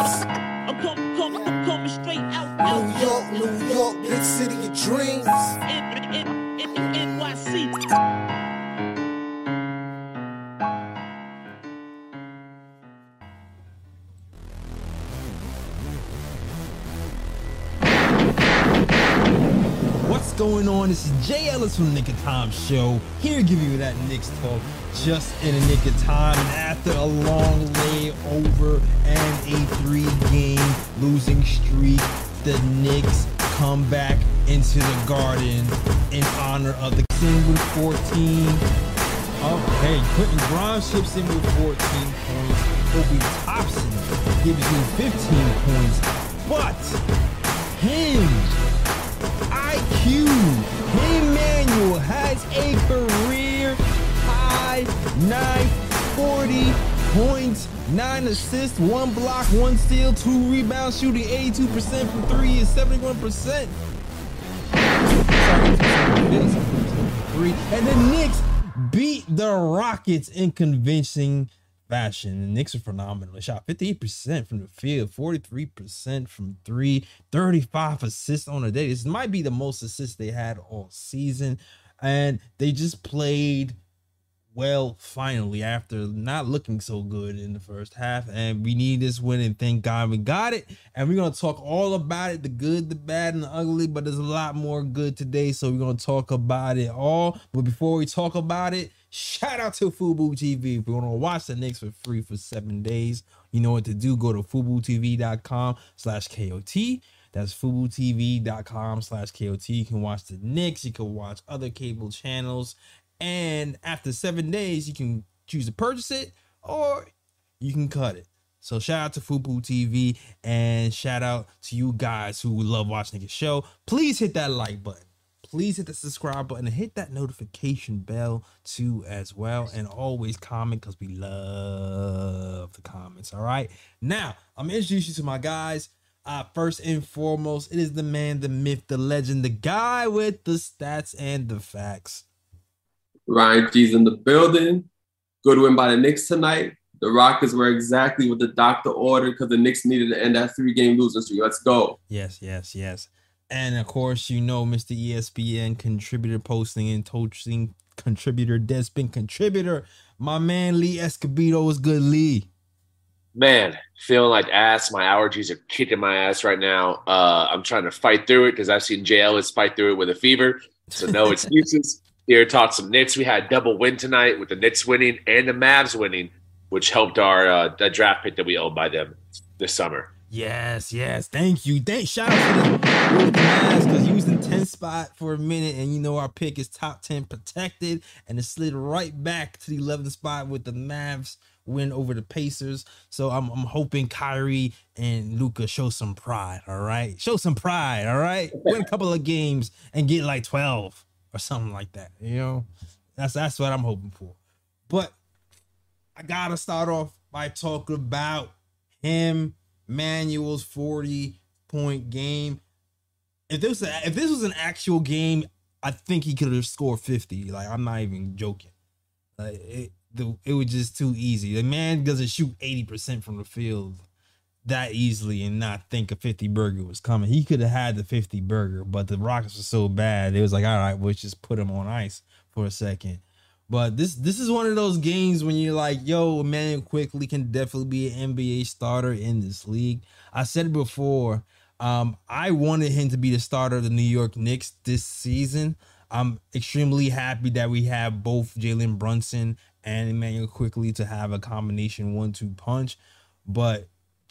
I'm coming, coming, I'm coming straight out, out. New York, New York, big city of dreams. N- N- N- N- NYC. What's going on? This is Jay Ellis from the Knick of Time Show. Here to give you that Knicks talk just in a nick of time. After a long layover and a three game losing streak, the Knicks come back into the garden in honor of the King with 14. Okay, hey, Quentin Grimes chips in with 14 points. Obi Toppin gives you 15 points. But him, IQ Immanuel has a career high 940 points, 9 assists, 1 block, 1 steal, 2 rebounds, shooting 82% from 3 and 71%. And the Knicks beat the Rockets in convincing fashion. The Knicks are phenomenal. They shot 58% from the field, 43% from three, 35 assists on a day. This might be the most assists they had all season. And they just played well finally after not looking so good in the first half. And we need this win, and thank God we got it. And we're gonna talk all about it the good, the bad, and the ugly. But there's a lot more good today, so we're gonna talk about it all. But before we talk about it, shout out to fuboTV. If you want to watch the Knicks for free for seven days, you know what to do. Go to fuboTV.com slash KOT. That's fuboTV.com slash KOT. You can watch the Knicks, you can watch other cable channels. And after seven days, you can choose to purchase it or you can cut it. So shout out to fuboTV and shout out to you guys who love watching the show. Please hit that like button. Please hit the subscribe button and hit that notification bell too as well. And always comment because we love the comments. All right. Now I'm gonna introduce you to my guys. Uh, first and foremost, it is the man, the myth, the legend, the guy with the stats and the facts. Ryan G's in the building. Good win by the Knicks tonight. The Rockets were exactly what the doctor ordered because the Knicks needed to end that three game losing streak. Let's go. Yes, yes, yes. And of course, you know, Mr. ESPN contributor Posting and Toasting contributor, Deadspin contributor, my man Lee Escobedo was good, Lee. Man, feeling like ass. My allergies are kicking my ass right now. Uh, I'm trying to fight through it because I've seen Jay Ellis fight through it with a fever. So no excuses. Here, talk some Knicks. We had double win tonight with the Knicks winning and the Mavs winning, which helped our uh, the draft pick that we owned by them this summer. Yes, yes. Thank you. Thank shout out to the, the Mavs because he was in 10 spot for a minute, and you know our pick is top 10 protected, and it slid right back to the 11th spot with the Mavs win over the Pacers. So I'm, I'm hoping Kyrie and Luka show some pride. All right, show some pride. All right, win a couple of games and get like 12 or something like that. You know, that's that's what I'm hoping for. But I gotta start off by talking about him, Manuel's 40 point game. If this was a, if this was an actual game, I think he could have scored 50. Like I'm not even joking. Like it, the, it was just too easy. The man doesn't shoot 80% from the field that easily and not think a 50 burger was coming. He could have had the 50 burger, but the Rockets were so bad. It was like, all right, let's just put him on ice for a second. But this this is one of those games when you're like, yo, Immanuel Quickley can definitely be an NBA starter in this league. I said before. Um, I wanted him to be the starter of the New York Knicks this season. I'm extremely happy that we have both Jalen Brunson and Immanuel Quickley to have a combination one-two punch. But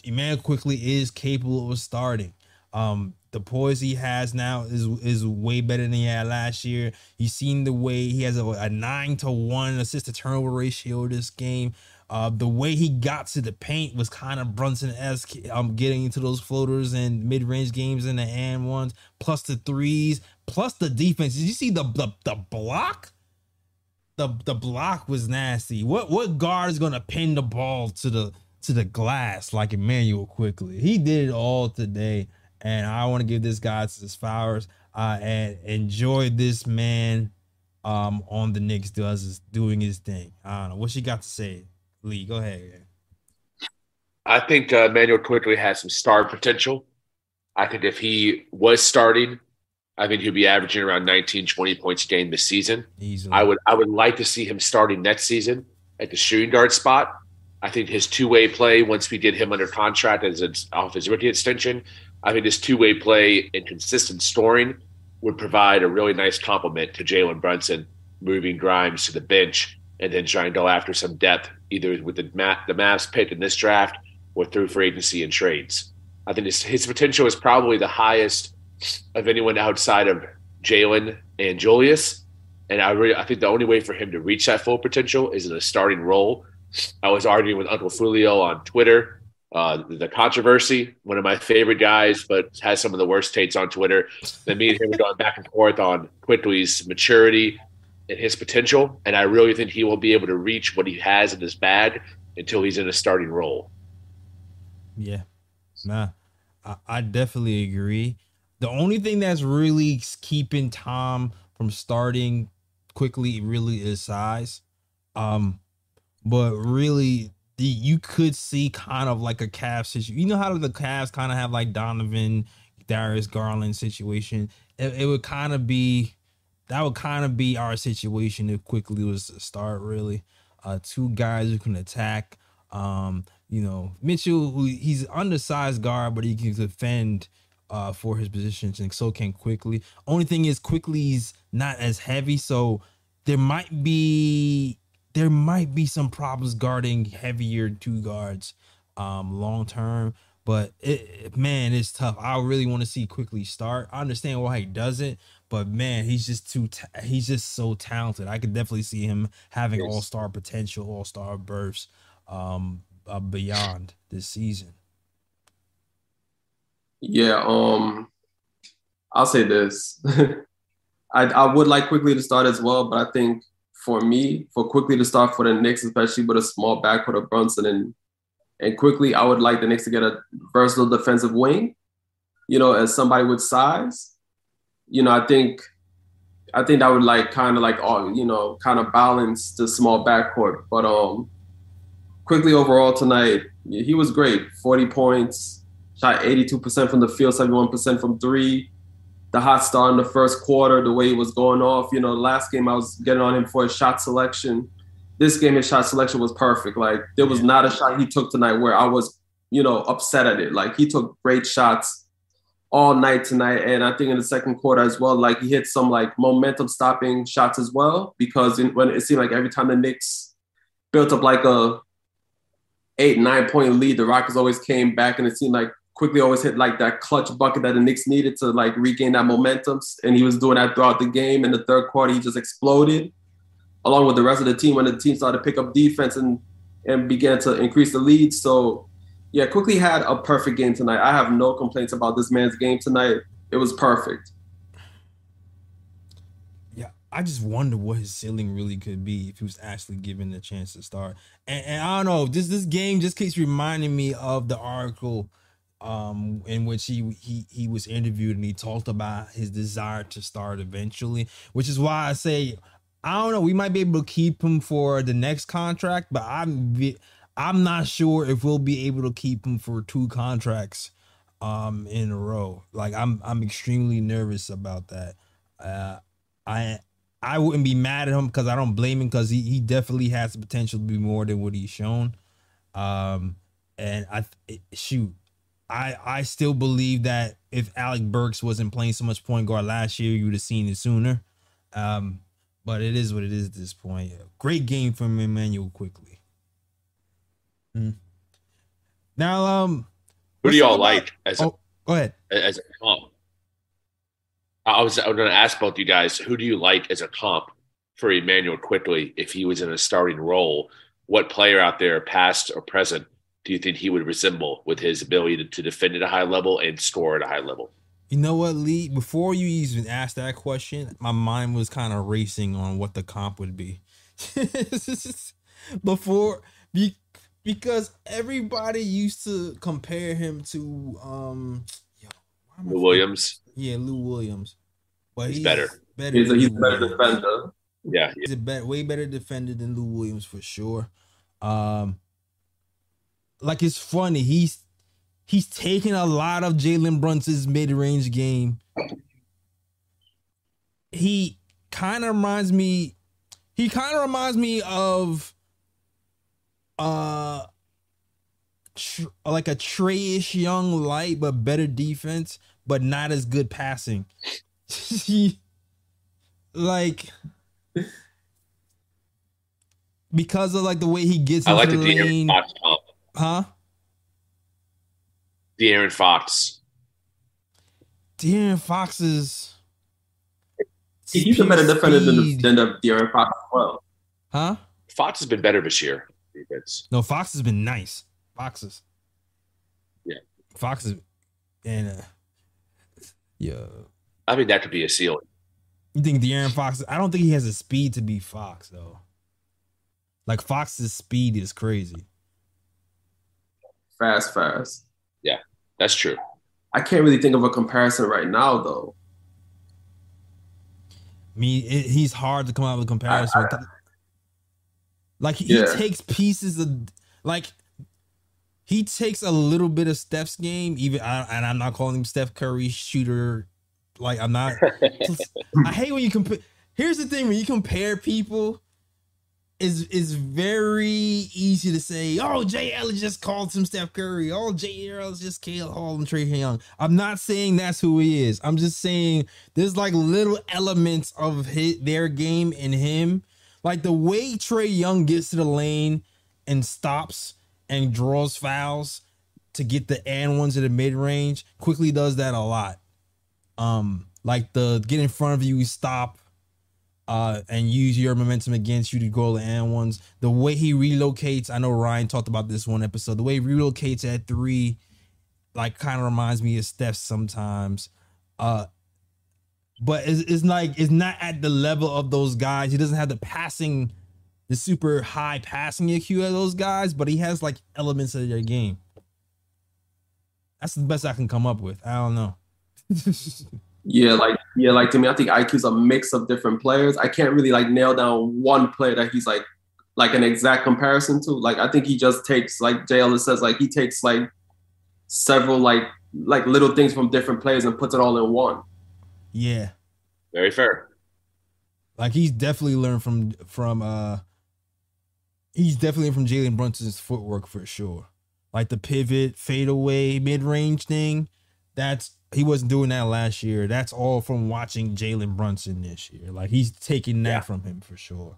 Immanuel Quickley is capable of starting. Um, the poise he has now is is way better than he had last year. You've seen the way he has a, a nine to one assist to turnover ratio this game. Uh, the way he got to the paint was kind of Brunson esque. Um, getting into those floaters and mid range games and the and ones, plus the threes, plus the defense. Did you see the the, the block? The the block was nasty. What what guard is gonna pin the ball to the to the glass like Immanuel Quickley? He did it all today, and I want to give this guy his flowers. Uh, and enjoy this man um on the Knicks does is doing his thing. I don't know what she got to say. Lee, go ahead. I think uh, Manuel Quickley has some star potential. I think if he was starting, I think he'd be averaging around 19, 20 points a game this season. Easily. I would I would like to see him starting next season at the shooting guard spot. I think his two way play once we get him under contract as it's off his rookie extension, I think his two way play and consistent scoring would provide a really nice complement to Jalen Brunson, moving Grimes to the bench and then trying to go after some depth either with the Ma- the Mavs pick in this draft or through free agency and trades. I think his, his potential is probably the highest of anyone outside of Jalen and Julius. And I really, I think the only way for him to reach that full potential is in a starting role. I was arguing with Uncle Fulio on Twitter. Uh, the controversy, one of my favorite guys, but has some of the worst takes on Twitter. Then me and him were going back and forth on Quickley's maturity and his potential. And I really think he will be able to reach what he has in his bag until he's in a starting role. Yeah. Nah. I, I definitely agree. The only thing that's really keeping Tom from starting quickly really is size. Um, but really the you could see kind of like a Cavs situation. You know how the Cavs kind of have like Donovan, Darius Garland situation. It, it would kind of be that would kind of be our situation if Quickley was to start really. Uh, two guys who can attack. Um, you know, Mitchell, who he's undersized guard, but he can defend uh for his positions and so can quickly. Only thing is Quickley's not as heavy, so there might be there might be some problems guarding heavier two guards um long term. But it, man, it's tough. I really want to see Quickley start. I understand why he doesn't, but man, he's just too. Ta- he's just so talented. I could definitely see him having all star potential, all star bursts, um, uh, beyond this season. Yeah, um, I'll say this. I I would like Quickley to start as well, but I think for me, for Quickley to start for the Knicks, especially with a small backcourt of Brunson and and Quickley, I would like the Knicks to get a versatile defensive wing. You know, as somebody with size, you know, I think I think that would like kind of like all you know, kind of balance the small backcourt. But um, Quickley overall tonight, he was great. Forty points, shot 82% from the field, 71% from three. The hot start in the first quarter, the way he was going off. You know, the last game I was getting on him for his shot selection. This game, his shot selection was perfect. Like there was not a shot he took tonight where I was, you know, upset at it. Like he took great shots all night tonight. And I think in the second quarter as well, like he hit some like momentum stopping shots as well. Because in, when it seemed like every time the Knicks built up like a eight, nine point lead, the Rockets always came back and it seemed like Quickley always hit like that clutch bucket that the Knicks needed to like regain that momentum. And he was doing that throughout the game. In the third quarter, he just exploded along with the rest of the team when the team started to pick up defense and and began to increase the lead. So yeah, Quickley had a perfect game tonight. I have no complaints about this man's game tonight. It was perfect. Yeah, I just wonder what his ceiling really could be if he was actually given the chance to start. And, and I don't know, this this game just keeps reminding me of the article um in which he he he was interviewed and he talked about his desire to start eventually, which is why I say I don't know, we might be able to keep him for the next contract, but I'm I'm not sure if we'll be able to keep him for two contracts um in a row. Like I'm I'm extremely nervous about that. Uh I I wouldn't be mad at him because I don't blame him because he, he definitely has the potential to be more than what he's shown. Um, and I shoot, I I still believe that if Alec Burks wasn't playing so much point guard last year, you would have seen it sooner. Um, but it is what it is at this point. Great game from Immanuel Quickley. Hmm. Now, um, Who do y'all like as a, Oh, go ahead. as a comp? I was, I was going to ask both you guys, who do you like as a comp for Immanuel Quickley if he was in a starting role? What player out there, past or present, do you think he would resemble with his ability to, to defend at a high level and score at a high level? You know what, Lee? Before you even asked that question, my mind was kind of racing on what the comp would be. Before, be, because everybody used to compare him to um, yo, why am I Lou forgetting- Williams, Yeah, Lou Williams. But He's better. Better. He's a, he's a better Williams. defender. yeah, He's a bet way better defender than Lou Williams for sure. Um, like it's funny. He's he's taking a lot of Jalen Brunson's mid range game. He kind of reminds me. He kind of reminds me of, uh, tr- like a Treyish young light, but better defense, but not as good passing. Like because of like the way he gets I into like the the lane. Huh? De'Aaron Fox. De'Aaron Fox is He's a better defender than than the De'Aaron Fox as well. huh? Fox has been better this year. Defense. No, Fox has been nice. Foxes. Yeah. Foxes and uh yeah. I mean, that could be a ceiling. You think De'Aaron Fox I don't think he has the speed to be Fox though. Like Fox's speed is crazy. Fast, fast. Yeah, that's true. I can't really think of a comparison right now, though. I mean, it, he's hard to come out with a comparison. with. Like he Yeah. takes pieces of like he takes a little bit of Steph's game, even I, and I'm not calling him Steph Curry shooter. Like I'm not. I hate when you compare. Here's the thing: when you compare people, is is very easy to say, "Oh, Jay Ellis just called him Steph Curry. Oh, Jay Ellis just called him Trae Young." I'm not saying that's who he is. I'm just saying there's like little elements of his, their game in him, like the way Trae Young gets to the lane and stops and draws fouls to get the and ones at the mid range. Quickley does that a lot. Um, like the get in front of you, stop, uh, and use your momentum against you to go the and ones. The way he relocates, I know Ryan talked about this one episode. The way he relocates at three, like, kind of reminds me of Steph sometimes. Uh, but it's, it's like it's not at the level of those guys. He doesn't have the passing, the super high passing IQ of those guys, but he has like elements of their game. That's the best I can come up with. I don't know. Yeah, like yeah, like to me, I think IQ's a mix of different players. I can't really like nail down one player that he's like like an exact comparison to. Like I think he just takes like Jay says, like he takes like several like like little things from different players and puts it all in one. yeah. Very fair. Like he's definitely learned from from uh he's definitely from Jalen Brunson's footwork for sure. Like the pivot, fadeaway, mid range thing. That's he wasn't doing that last year. That's all from watching Jalen Brunson this year. Like he's taking that Yeah. from him for sure.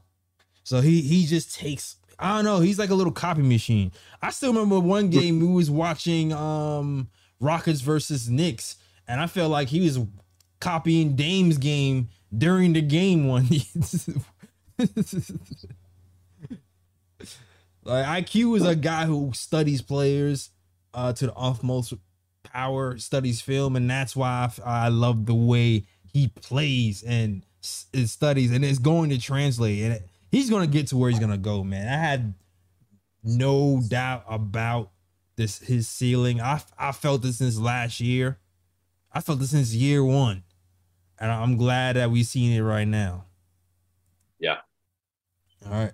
So he he just takes I don't know, he's like a little copy machine. I still remember one game we was watching um Rockets versus Knicks, and I felt like he was copying Dame's game during the game one. like IQ is a guy who studies players uh to the utmost power, studies film, and that's why I love the way he plays and it studies, and it's going to translate. And he's gonna get to where he's gonna go, man. I had no doubt about this his ceiling. I I felt this since last year. I felt this since year one, and I'm glad that we've seen it right now. Yeah. All right.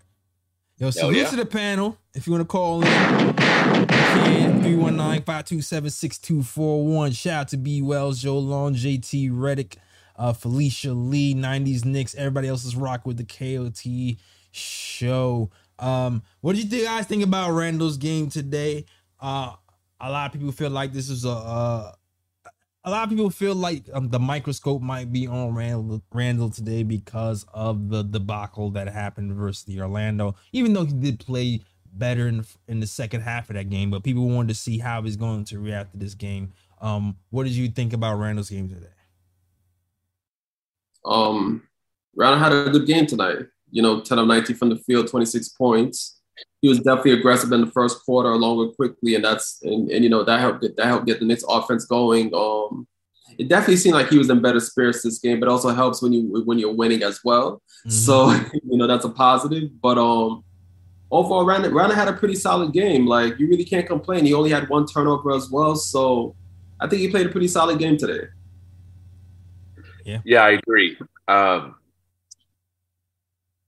Yo, salute yeah. to the panel. If you want to call in, you can 319-527-6241. Shout out to B Wells, Joe Long, JT Reddick, uh, Felicia Lee, 90s Knicks, everybody else is rock with the KOT show. Um, what did you guys think about Randle's game today? Uh, a lot of people feel like this is a uh, a lot of people feel like um, the microscope might be on Randle, Randle today because of the debacle that happened versus the Orlando. Even though he did play better in, in the second half of that game, but people wanted to see how he's going to react to this game. Um, what did you think about Randle's game today? Um, Randle had a good game tonight. You know, 10 of 19 from the field, 26 points. He was definitely aggressive in the first quarter, along with Quickley, and that's and, and you know that helped get that helped get the Knicks offense going. Um, it definitely seemed like he was in better spirits this game, but also helps when you when you're winning as well. So you know that's a positive. But um, overall, Randle, Randle had a pretty solid game. Like you really can't complain. He only had one turnover as well, so I think he played a pretty solid game today. Yeah, I agree. Um,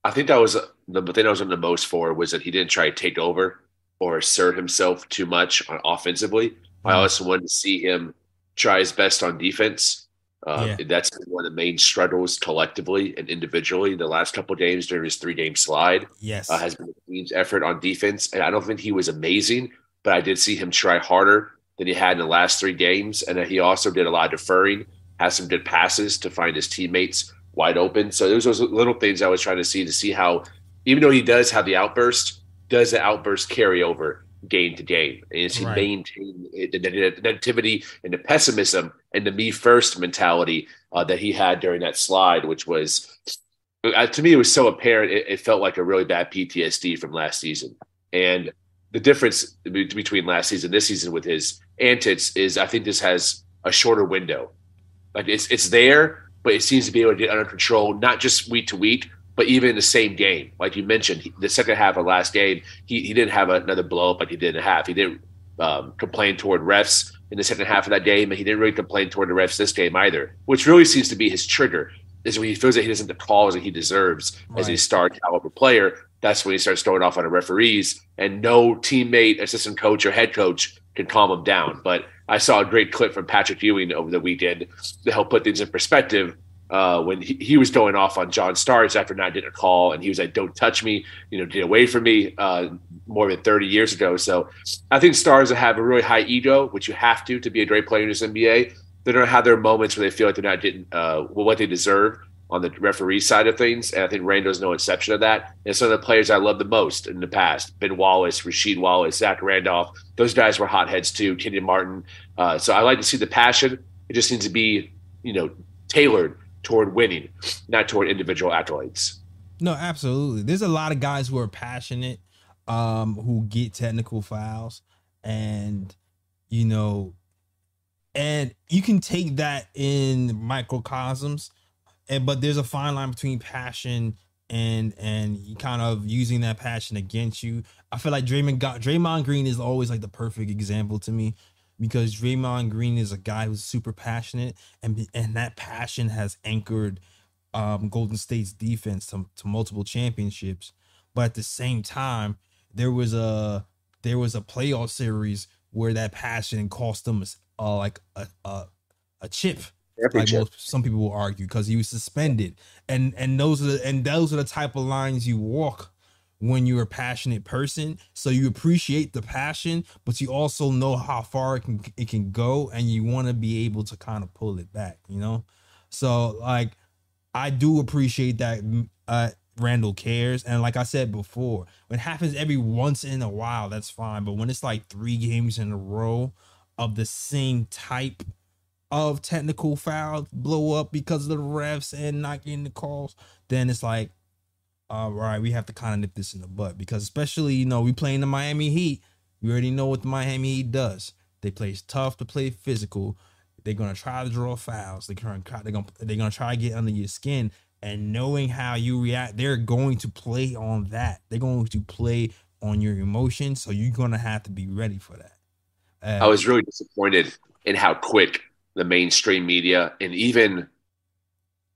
I think that was the thing I was on the most for was that he didn't try to take over. or assert himself too much on offensively. I Mhm. also wanted to see him try his best on defense. Uh, Yeah. That's been one of the main struggles collectively and individually the last couple of games during his three game slide Yes. uh, has been the team's effort on defense. And I don't think he was amazing, but I did see him try harder than he had in the last three games. And he also did a lot of deferring, has some good passes to find his teammates wide open. So those those little things I was trying to see to see how, even though he does have the outburst, does the outburst carry over game to game? And is he Right. maintain the, negativity and the pessimism and the me first mentality uh, that he had during that slide, which was uh, to me, it was so apparent. It, it felt like a really bad PTSD from last season. And the difference between last season and this season with his antics is I think this has a shorter window. Like it's it's there, but it seems to be able to get under control, not just week to week, but even in the same game. Like you mentioned, he- the second half of last game, he, he didn't have another blow up like he did in half. He didn't um, complain toward refs in the second half of that game, and he didn't really complain toward the refs this game either, which really seems to be his trigger. Is when he feels that he doesn't get the calls that he deserves as a star caliber player. That's when he starts throwing off on the referees, and no teammate, assistant coach, or head coach can calm him down. But I saw a great clip from Patrick Ewing over the weekend to help put things in perspective. Uh, when he, he was going off on John Starks after not getting a call, and he was like, "Don't touch me," you know, get away from me. Uh, more than 30 years ago. So I think stars that have a really high ego, which you have to to be a great player in this NBA, they're going to have their moments where they feel like they're not getting uh, what they deserve on the referee side of things. And I think Rando's no exception of that. And some of the players I love the most in the past, Ben Wallace, Rasheed Wallace, Zach Randolph, those guys were hotheads too, Kenyon Martin. Uh, so I like to see the passion. It just needs to be, you know, tailored toward winning, not toward individual accolades. No, absolutely. There's a lot of guys who are passionate, um, who get technical fouls, and you know, and you can take that in microcosms, and but there's a fine line between passion and and kind of using that passion against you. I feel like Draymond got Draymond Green is always like the perfect example to me because Draymond Green is a guy who's super passionate and and that passion has anchored um, Golden State's defense to, to multiple championships. But at the same time, there was a there was a playoff series where that passion cost them uh, like a, a a chip. Like most, some people will argue because he was suspended, and and those are the, and those are the type of lines you walk when you're a passionate person. So you appreciate the passion, but you also know how far it can it can go, and you want to be able to kind of pull it back. You know, so like I do appreciate that mm, uh Randle cares. And like I said before, when it happens every once in a while, that's fine. But when it's like three games in a row of the same type of technical foul blow up because of the refs and not getting the calls, then it's like, all right, we have to kind of nip this in the butt because especially, you know, we playing the Miami Heat. We already know what the Miami Heat does. They play tough to play physical. They're gonna try to draw fouls. They're gonna try. They're gonna they're gonna try to get under your skin. And knowing how you react, they're going to play on that. They're going to play on your emotions. So you're gonna have to be ready for that. Uh, I was really disappointed in how quick the mainstream media and even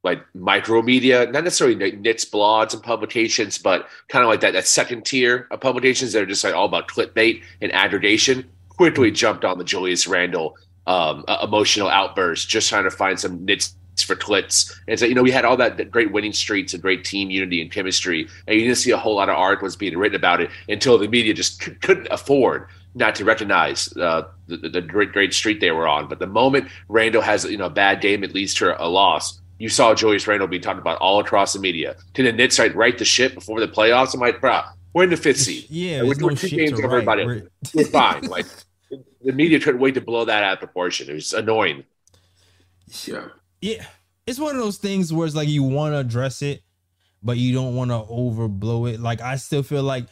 like micro media, not necessarily Knicks blogs and publications, but kind of like that, that second tier of publications that are just like all about clickbait and aggregation, quickly jumped on the Julius Randle um, uh, emotional outburst, just trying to find some nits for clits. And so, you know, we had all that, great winning streaks and great team unity and chemistry, and you didn't see a whole lot of articles being written about it until the media just c- couldn't afford not to recognize uh, the, the- the great great streak they were on. But the moment Randle has you know a bad game, it leads to a loss. You saw Julius Randle be talked about all across the media. Can the Knicks like right the ship before the playoffs? I'm like, bro, we're in the fifth seed. Yeah, we're there's no two games to over write. everybody. We're- We're fine. Like the media couldn't wait to blow that out of proportion. It was annoying. Yeah. yeah, it's one of those things where it's like you want to address it, but you don't want to overblow it. Like I still feel like,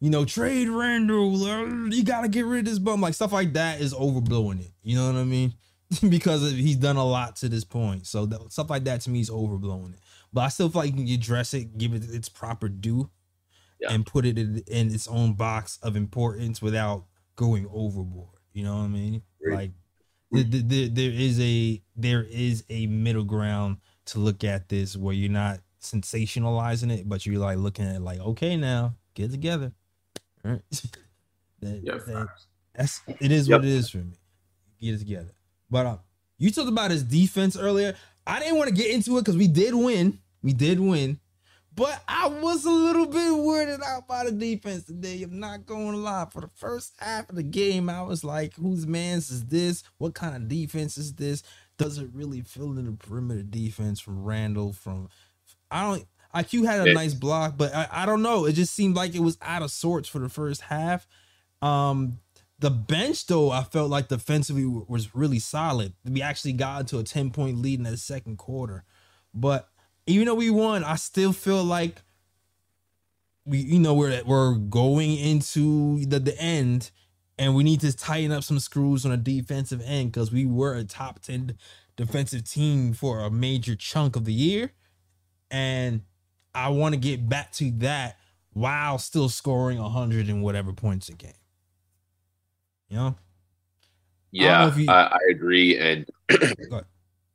you know, trade Randle, uh, you gotta get rid of this bum. Like stuff like that is overblowing it. You know what I mean? because of- he's done a lot to this point. So that, stuff like that to me is overblown. But I still feel like you can address it, give it its proper due, Yeah. and put it in, in its own box of importance without going overboard. You know what I mean? Like the, the, the, there is a there is a middle ground to look at this where you're not sensationalizing it, but you're like looking at it like, okay, now get together. All right. That, Yeah, that- that's it is Yep. what it is for me. Get it together. But uh, you talked about his defense earlier. I didn't want to get into it because we did win. We did win. But I was a little bit weirded out by the defense today. I'm not going to lie. For the first half of the game, I was like, whose man's is this? What kind of defense is this? Does it really feel in the perimeter defense from Randall? From I don't IQ had a nice block, but I, I don't know. It just seemed like it was out of sorts for the first half. Um, the bench though, I felt like defensively was really solid. We actually got into a 10 point lead in the second quarter. But even though we won, I still feel like we, you know, we're we're going into the, the end and we need to tighten up some screws on a defensive end because we were a top 10 defensive team for a major chunk of the year. And I want to get back to that while still scoring 100 and whatever points a game. You know? Yeah, if you- I, I agree. And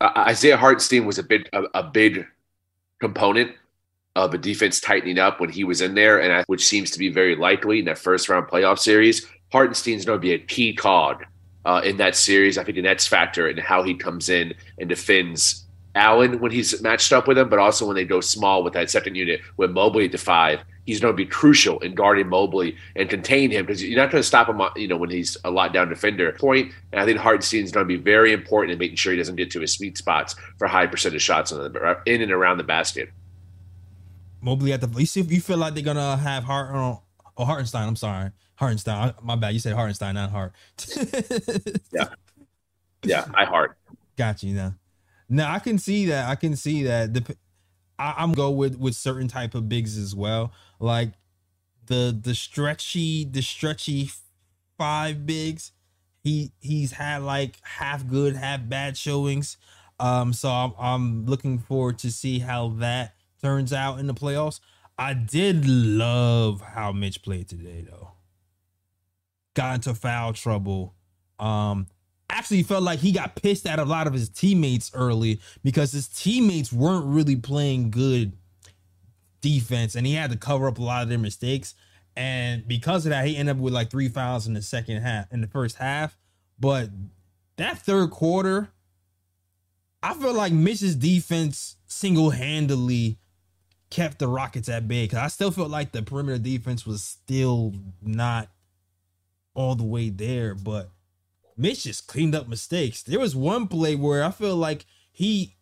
Isaiah Hartenstein was a big a, a big component of a defense tightening up when he was in there, and I, which seems to be very likely in that first round playoff series. Hartenstein's going to be a key cog uh, in that series. I think the next factor in how he comes in and defends Allen when he's matched up with him, but also when they go small with that second unit with Mobley at the five. He's going to be crucial in guarding Mobley and contain him because you're not going to stop him, uh, you know, when he's a lot down defender point. And I think Hartenstein's going to be very important in making sure he doesn't get to his sweet spots for high percentage shots on the, in and around the basket. Mobley at the you see if you feel like they're gonna have Hart oh, oh Hartenstein. I'm sorry. Hartenstein. My bad. You said Hartenstein, not Hart. Yeah. Yeah, I heart. Got you now. Now I can see that. I can see that. The, I, I'm go with with certain type of bigs as well. Like the the stretchy the stretchy five bigs. He he's had like half good, half bad showings. Um, so I'm I'm looking forward to see how that turns out in the playoffs. I did love how Mitch played today though. Got into foul trouble. Um, actually felt like he got pissed at a lot of his teammates early because his teammates weren't really playing good defense and he had to cover up a lot of their mistakes. And because of that, he ended up with like three fouls in the second half, in the first half. But that third quarter, I feel like Mitch's defense single handedly kept the Rockets at bay because I still felt like the perimeter defense was still not all the way there. But Mitch just cleaned up mistakes. There was one play where I feel like he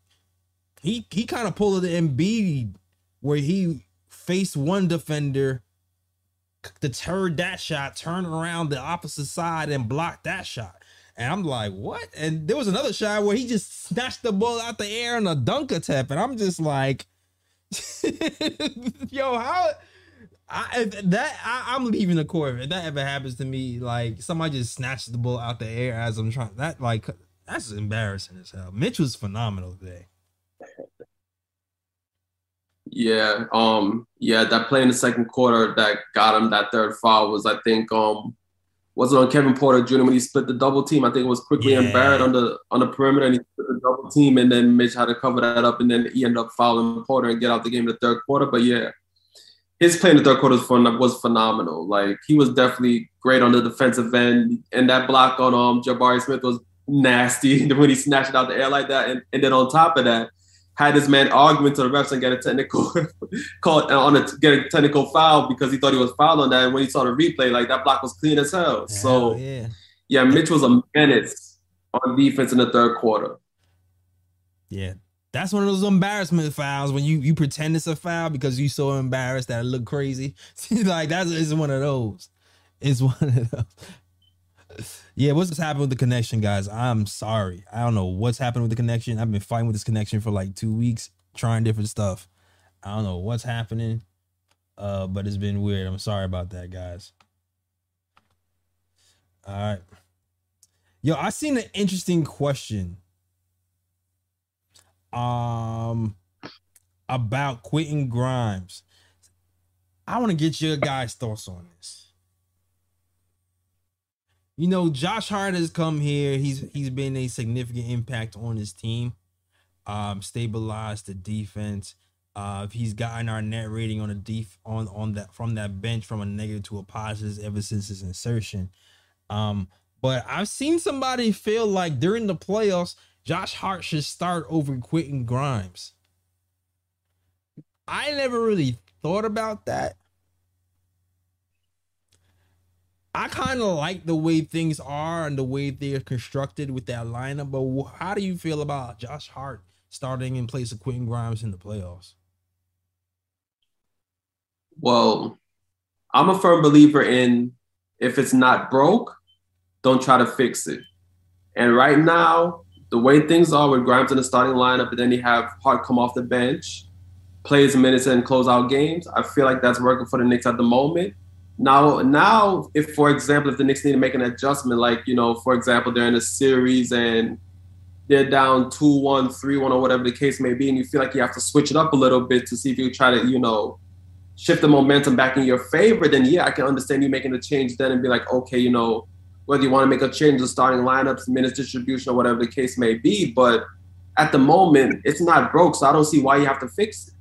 he he kind of pulled the Embiid where he faced one defender, deterred that shot, turned around the opposite side and blocked that shot. And I'm like, what? And there was another shot where he just snatched the ball out the air in a dunk attempt. And I'm just like, yo, how I that I, I'm leaving the court. If that ever happens to me, like somebody just snatches the ball out the air as I'm trying that like that's embarrassing as hell. Mitch was phenomenal today. Yeah, um, yeah, that play in the second quarter that got him that third foul was, I think, um, wasn't on Kevin Porter Jr. when he split the double team? I think it was Quickley Yeah. and Barrett on the on the perimeter, and he split the double team, and then Mitch had to cover that up, and then he ended up fouling Porter and get out the game in the third quarter. But yeah, his play in the third quarter was, phen- was phenomenal. Like he was definitely great on the defensive end, and that block on um Jabari Smith was nasty when he snatched it out the air like that, and, and then on top of that had his man arguing to the refs and get a technical called uh, on a get a technical foul because he thought he was fouled on that. And when he saw the replay, like that block was clean as hell. So yeah. yeah, Mitch was a menace on defense in the third quarter. Yeah. That's one of those embarrassment fouls when you you pretend it's a foul because you're so embarrassed that it look crazy. like that's it's one of those. It's one of those. Yeah, what's happened with the connection, guys? I'm sorry. I don't know what's happened with the connection. I've been fighting with this connection for like two weeks, trying different stuff. I don't know what's happening. Uh, but it's been weird. I'm sorry about that, guys. All right. Yo, I seen an interesting question um about Quentin Grimes. I want to get your guys' thoughts on this. You know, Josh Hart has come here. He's he's been a significant impact on his team. Um, stabilized the defense. Uh, he's gotten our net rating on a def on on that from that bench from a negative to a positive ever since his insertion. Um, but I've seen somebody feel like during the playoffs, Josh Hart should start over Quentin Grimes. I never really thought about that. I kind of like the way things are and the way they're constructed with that lineup. But how do you feel about Josh Hart starting in place of Quentin Grimes in the playoffs? Well, I'm a firm believer in if it's not broke, don't try to fix it. And right now, the way things are with Grimes in the starting lineup, and then you have Hart come off the bench, plays minutes and close out games. I feel like that's working for the Knicks at the moment. Now, now, if for example, if the Knicks need to make an adjustment, like you know, for example, they're in a series and they're down 2-1, 3-1, or whatever the case may be, and you feel like you have to switch it up a little bit to see if you try to, you know, shift the momentum back in your favor, then yeah, I can understand you making a change then and be like, okay, you know, whether you want to make a change in starting lineups, minutes distribution, or whatever the case may be. But at the moment, it's not broke, so I don't see why you have to fix it.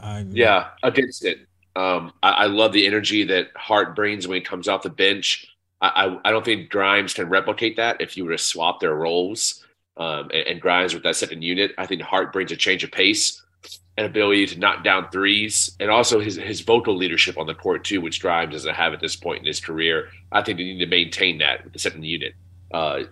I agree. Yeah, against it. Um, I, I love the energy that Hart brings when he comes off the bench. I, I, I don't think Grimes can replicate that if you were to swap their roles. Um, and, and Grimes with that second unit, I think Hart brings a change of pace and ability to knock down threes, and also his his vocal leadership on the court too, which Grimes doesn't have at this point in his career. I think they need to maintain that with the second unit. Uh,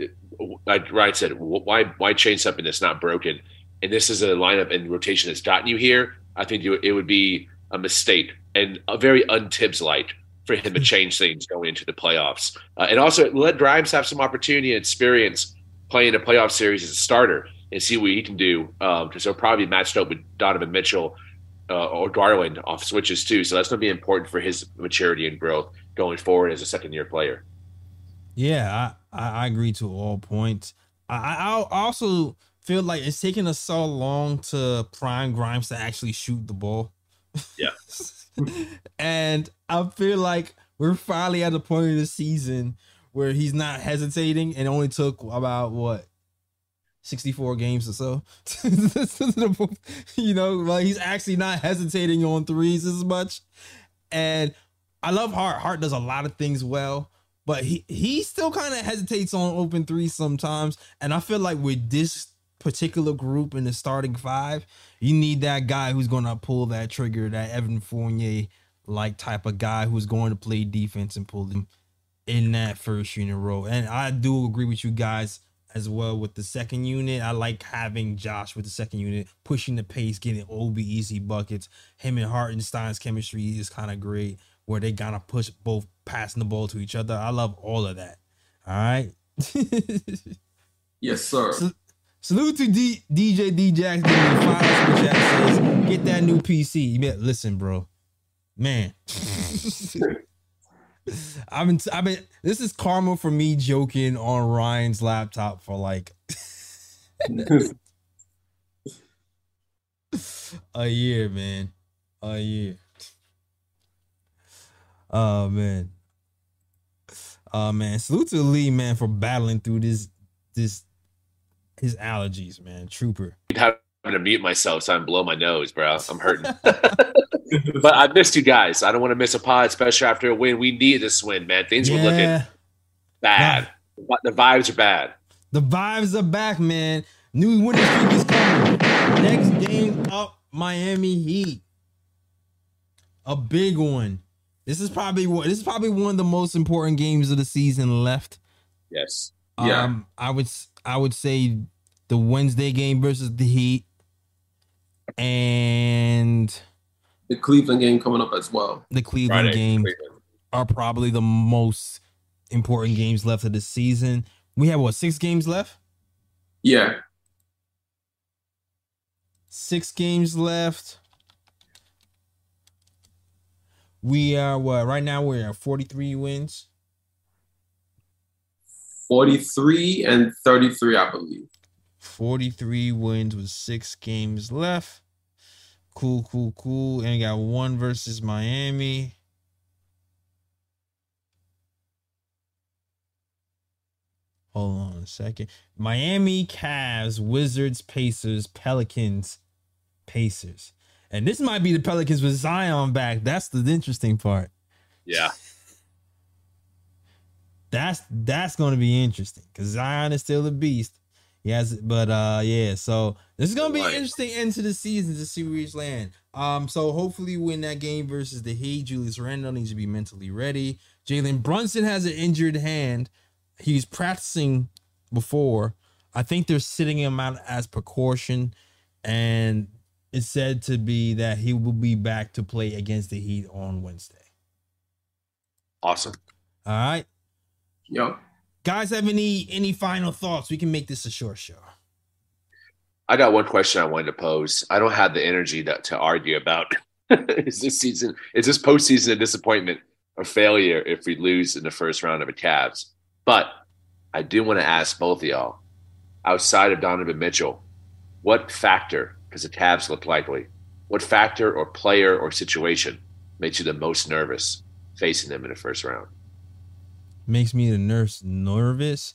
like Ryan said, why why change something that's not broken? And this is a lineup and rotation that's gotten you here. I think you, it would be a mistake and a very untibbs light for him to change things going into the playoffs. Uh, and also let Grimes have some opportunity and experience playing a playoff series as a starter and see what he can do. Because he'll probably be matched up with Donovan Mitchell uh, or Garland off switches too. So that's going to be important for his maturity and growth going forward as a second year player. Yeah, I, I, I agree to all points. I, I I also feel like it's taking us so long to prime Grimes to actually shoot the ball. Yeah. and I feel like we're finally at the point of the season where he's not hesitating and only took about what 64 games or so. you know, like he's actually not hesitating on threes as much. And I love Hart. Hart does a lot of things well, but he he still kind of hesitates on open threes sometimes. And I feel like with this particular group in the starting five, you need that guy who's gonna pull that trigger, that Evan Fournier like type of guy who's going to play defense and pull them in that first unit role. And I do agree with you guys as well with the second unit. I like having Josh with the second unit, pushing the pace, getting Obi easy buckets. Him and Hartenstein's chemistry is kind of great, where they gotta push both passing the ball to each other. I love all of that. All right. Yes, sir. So- Salute to D- DJ D Jax says, get that new PC. You listen, bro. Man. I've been I've been this is karma for me joking on Ryan's laptop for like a year, man. A year. Oh man. Oh man. Salute to Lee, man, for battling through this this his allergies, man. Trooper. I'm having to mute myself so I'm blow my nose, bro. I'm hurting. but I missed you guys. I don't want to miss a pod, especially after a win. We need this win, man. Things were looking Yeah. bad. The vibes are bad. The vibes are back, man. New winning streak is coming. Next game up, Miami Heat. A big one. This is probably what this is probably one of the most important games of the season left. Yes. Yeah. Um, I would s- I would say the Wednesday game versus the Heat, and The Cleveland game coming up as well. the Cleveland Friday. game Cleveland. are probably the most important games left of the season. We have what six games left? Yeah. Six games left. We are what right now we're at 43 wins. 43 and 33, I believe. 43 wins with six games left. Cool, cool, cool. And got one versus Miami. Hold on a second. Miami, Cavs, Wizards, Pacers, Pelicans, Pacers. And this might be the Pelicans with Zion back. That's the interesting part. Yeah. That's that's going to be interesting because Zion is still a beast. Yes, but uh, yeah. So this is gonna be an interesting end to the season to see where he's land. Um, so hopefully win that game versus the Heat. Julius Randle needs to be mentally ready. Jalen Brunson has an injured hand. He's practicing before. I think they're sitting him out as precaution, and it's said to be that he will be back to play against the Heat on Wednesday. Awesome. All right, Yo, guys, have any any final thoughts? We can make this a short show. I got one question I wanted to pose. I don't have the energy to, to argue about is this season, is this postseason a disappointment or failure if we lose in the first round of the Cavs? But I do want to ask both of y'all, outside of Donovan Mitchell, what factor, because the Cavs look likely, what factor or player or situation makes you the most nervous facing them in the first round? Makes me the nurse nervous.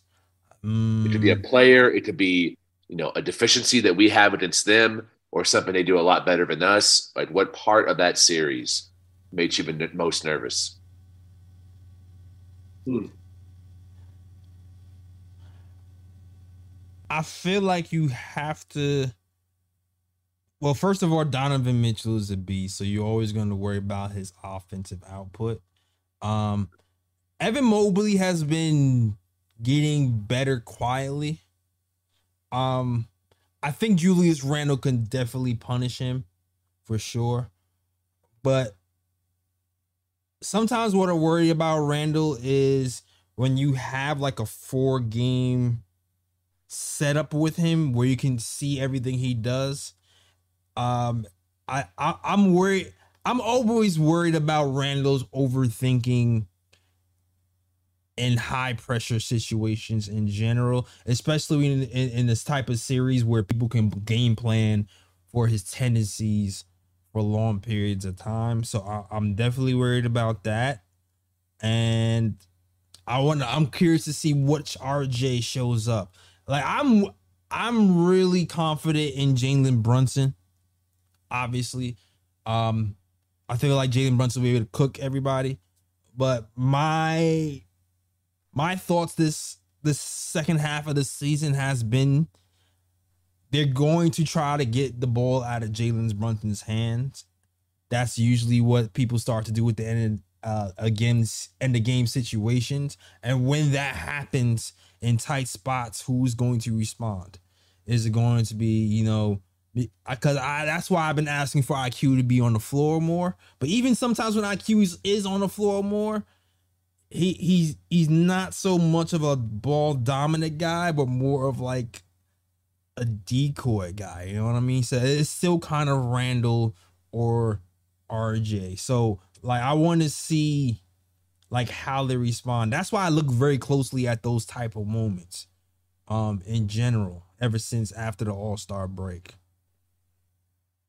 It could be a Mm, player, it could be, you know, a deficiency that we have against them or something they do a lot better than us. Like what part of that series made you the n- most nervous? I feel like you have to. Well, first of all, Donovan Mitchell is a beast, so you're always going to worry about his offensive output. Um, Evan Mobley has been getting better quietly. Um, I think Julius Randle can definitely punish him for sure, but sometimes what I worry about Randle is when you have like a four game setup with him where you can see everything he does. Um, I, I I'm worried. I'm always worried about Randle's overthinking in high pressure situations in general, especially in, in in this type of series where people can game plan for his tendencies for long periods of time. So I, I'm definitely worried about that, and I want. I'm curious to see which RJ shows up. Like I'm, I'm really confident in Jalen Brunson. Obviously, um, I feel like Jalen Brunson will be able to cook everybody. But my, my thoughts this this second half of the season has been they're going to try to get the ball out of Jalen Brunson's hands. That's usually what people start to do at the end of, uh, against end of game situations. And when that happens in tight spots, who's going to respond? Is it going to be you know? Because I that's why I've been asking for IQ to be on the floor more. But even sometimes when IQ is, is on the floor more, he he's he's not so much of a ball dominant guy, but more of like a decoy guy. You know what I mean? So it's still kind of Randle or RJ. So like I want to see like how they respond. That's why I look very closely at those type of moments. Um, in general, ever since after the All Star break.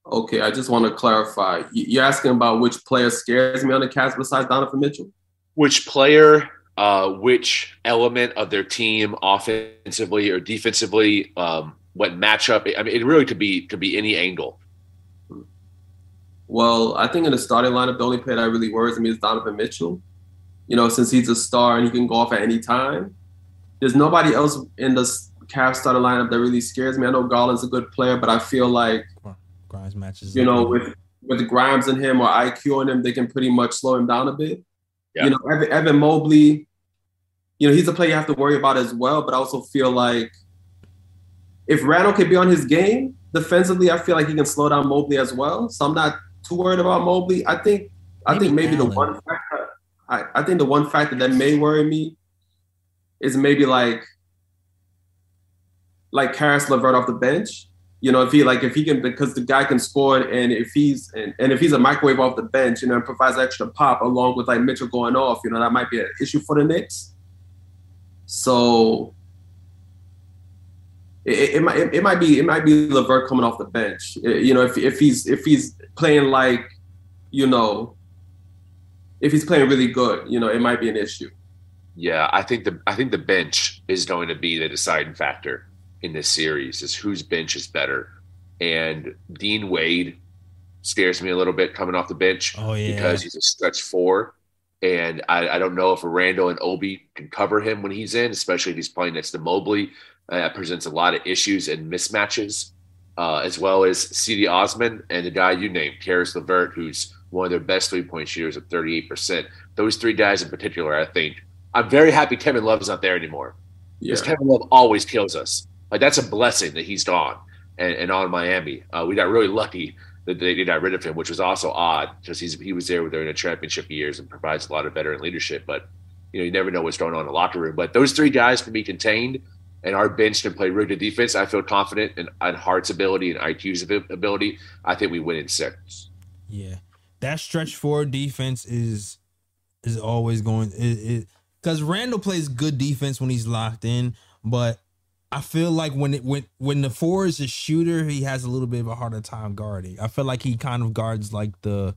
okay. I just want to clarify. You- You're asking about which player scares me on the Cavs besides Donovan Mitchell? Which player, uh, which element of their team, offensively or defensively, um, what matchup? I mean, it really could be could be any angle. Well, I think in the starting lineup, the only player that really worries me is Donovan Mitchell. You know, since he's a star and he can go off at any time. There's nobody else in the Cavs starting lineup that really scares me. I know Garland's a good player, but I feel like Grimes matches. you know, with- with with Grimes and him or IQ on him, they can pretty much slow him down a bit. Yeah. You know, Evan, Evan Mobley, you know, he's a player you have to worry about as well. But I also feel like if Randle can be on his game defensively, I feel like he can slow down Mobley as well. So I'm not too worried about Mobley. I think I Maybe think maybe the one factor I, I think the one factor that may worry me is maybe like like Caris LeVert off the bench. You know, if he like if he can because the guy can score and if he's and, and if he's a microwave off the bench, you know, and provides extra pop along with like Mitchell going off, you know, that might be an issue for the Knicks. So it, it might it, it might be it might be LeVert coming off the bench. Uh, You know, if if he's if he's playing like, you know, if he's playing really good, you know, it might be an issue. Yeah, I think the I think the bench is going to be the deciding factor in this series. Is whose bench is better. and Dean Wade scares me a little bit coming off the bench Oh yeah. because he's a stretch four. And I, I don't know if Randle and Obi can cover him when he's in, especially if he's playing next to Mobley. Uh, that presents a lot of issues and mismatches, uh, as well as Cedi Osman and the guy you named, Caris LeVert, who's one of their best three point shooters at 38%. Those three guys in particular, I think. I'm very happy Kevin Love is not there anymore Yeah. because Kevin Love always kills us. Like that's a blessing that he's gone and, and on Miami. Uh, we got really lucky that they got rid of him, which was also odd because he's he was there during the championship years and provides a lot of veteran leadership. But you know, you never know what's going on in the locker room. But those three guys can be contained, and our bench can play really good defense. I feel confident in, in Hart's ability and IQ's ability. I think we win in six. Yeah, that stretch forward defense is is always going because Randle plays good defense when he's locked in, but I feel like when it when when the four is a shooter, he has a little bit of a harder time guarding. I feel like he kind of guards like the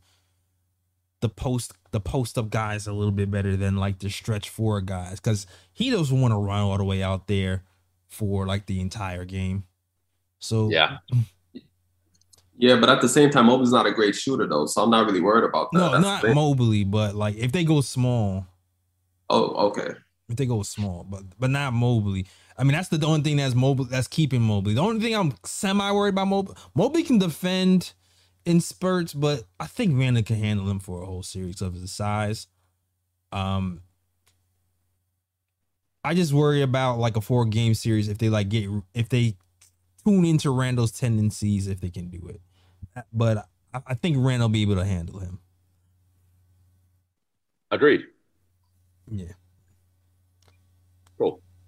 the post the post up guys a little bit better than like the stretch four guys because he doesn't want to run all the way out there for like the entire game. So Yeah, Yeah, but at the same time, Mobley's not a great shooter though, so I'm not really worried about that. no, That's not. Mobley, but like if they go small, Oh, okay. if they go small, but but not Mobley. I mean, that's the only thing that's mobile that's keeping Mobley. The only thing I'm semi worried about Mobley. Mobley can defend in spurts, but I think Randle can handle him for a whole series of his size. Um, I just worry about like a four game series if they like get if they tune into Randle's tendencies if they can do it. But I, I think Randall will be able to handle him. agreed. Yeah.